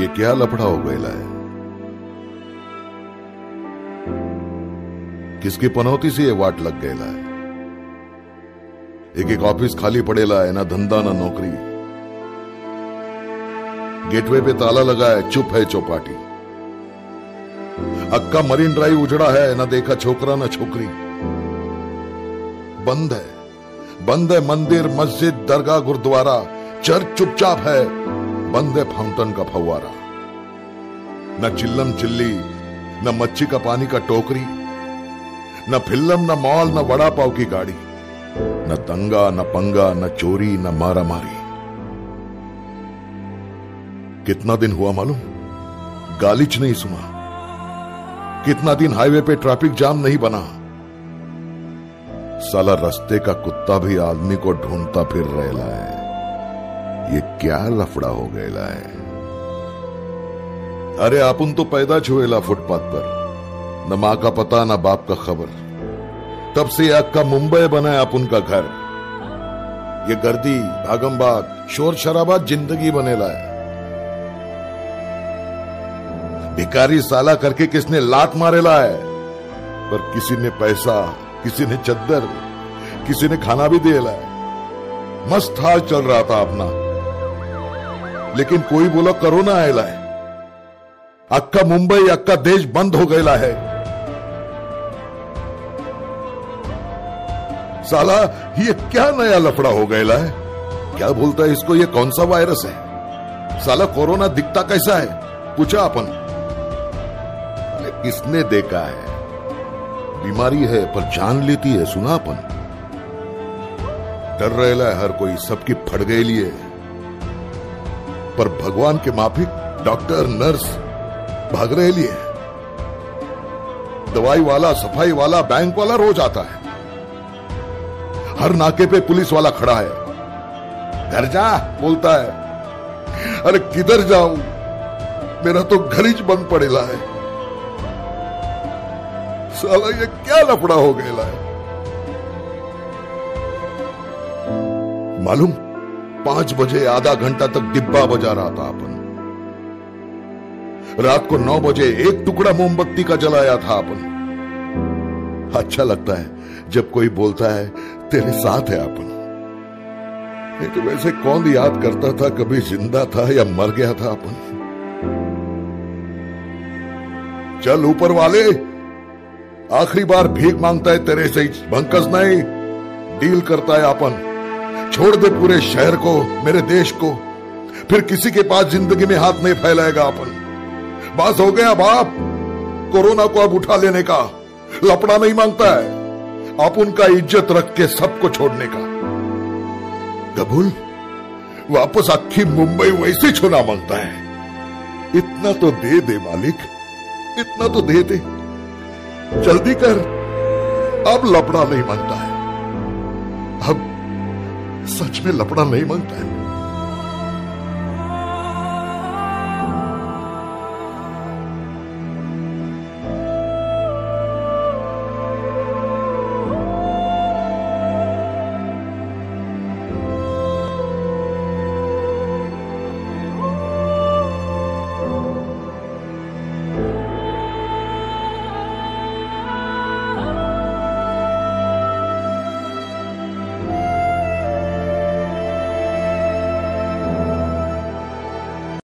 ये क्या लफड़ा हो गया है किसकी पनौती से ये वाट लग गया है एक एक ऑफ़िस खाली पड़ेला है ना धंधा, ना नौकरी। गेटवे पे ताला लगा है चुप है चौपाटी। अक्का मरीन ड्राइव उजड़ा है, ना देखा छोकरा, ना छोकरी। बंद है। बंद है मंदिर, मस्जिद, दरगाह, गुरुद्वारा। चर्च चुपचाप है। बंद है फाउंटन का फव्वारा। न चिल्लम चिल्ली, न मच्छी का पानी का टोकरी, न फिल्लम, न मॉल, न वड़ा पाव की गाड़ी, न दंगा, न पंगा, न चोरी, न मारा मारी कितना दिन हुआ मालूम? गालिच नहीं सुना। कितना दिन हाईवे पे ट्रैफ़िक जाम नहीं बना। साला रास्ते का कुत्ता भी आदमी को ढूंढता फिर रहला है ये क्या लफड़ा हो गया है? अरे अपन तो पैदा छुएला फुटपाथ पर। न माँ का पता, न बाप का खबर। तब से अक्का मुंबई बना है अपन का घर। ये गर्दी, भागमबाग शोर शराबा ज़िंदगी बनेला है। भिकारी साला करके किसने लात मारेला है? पर किसी ने पैसा, किसी ने चद्दर, किसी ने खाना भी दिया है। मस्त हाल चल रहा था अपना। लेकिन कोई बोला, कोरोना आयला है। अक्का मुंबई, अक्का देश बंद हो गया है। साला, ये क्या नया लफड़ा हो गया है? क्या बोलता है इसको? ये कौन सा वायरस है? साला, कोरोना दिखता कैसा है? पूछा अपन। किसने देखा है? बीमारी है, पर जान लेती है, सुना अपन। डर रहेला है, हर कोई सबकी फट गई लिए। पर भगवान के माफिक डॉक्टर, नर्स भाग रहे लिए दवाई वाला, सफ़ाई वाला, बैंक वाला रोज आता है। हर नाके पे पुलिस वाला खड़ा है। घर जा, बोलता है, अरे किधर जाऊँ? मेरा तो घर ही बंद पड़ेला है। साला ये क्या लफड़ा हो गया है? मालूम? पाँच बजे आधा घंटा तक डिब्बा बजा रहा था अपन। रात को नौ बजे एक टुकड़ा मोमबत्ती का जलाया था अपन। अच्छा लगता है जब कोई बोलता है, तेरे साथ है अपन। नहीं तो वैसे कौन याद करता था, कभी ज़िंदा था या मर गया था अपन। चल ऊपर वाले, आखिरी बार भीख माँगता है तेरे से, भंकस नहीं, डील करता है अपन। छोड़ दे पूरे शहर को, मेरे देश को। फिर किसी के पास ज़िंदगी में हाथ नहीं फैलाएगा अपन। बस हो गया बाप। कोरोना को अब उठा लेने का। लपड़ा नहीं माँगता है। आप उनका इज़्ज़त रख के सबको छोड़ने का। कबूल? वापस आखी मुंबई वैसे छुना माँगता है। इतना तो दे दे मालिक। इतना तो दे दे। जल्दी कर। अब लपड़ा नहीं माँगता है। अब सच में लपड़ा नहीं माँगता है।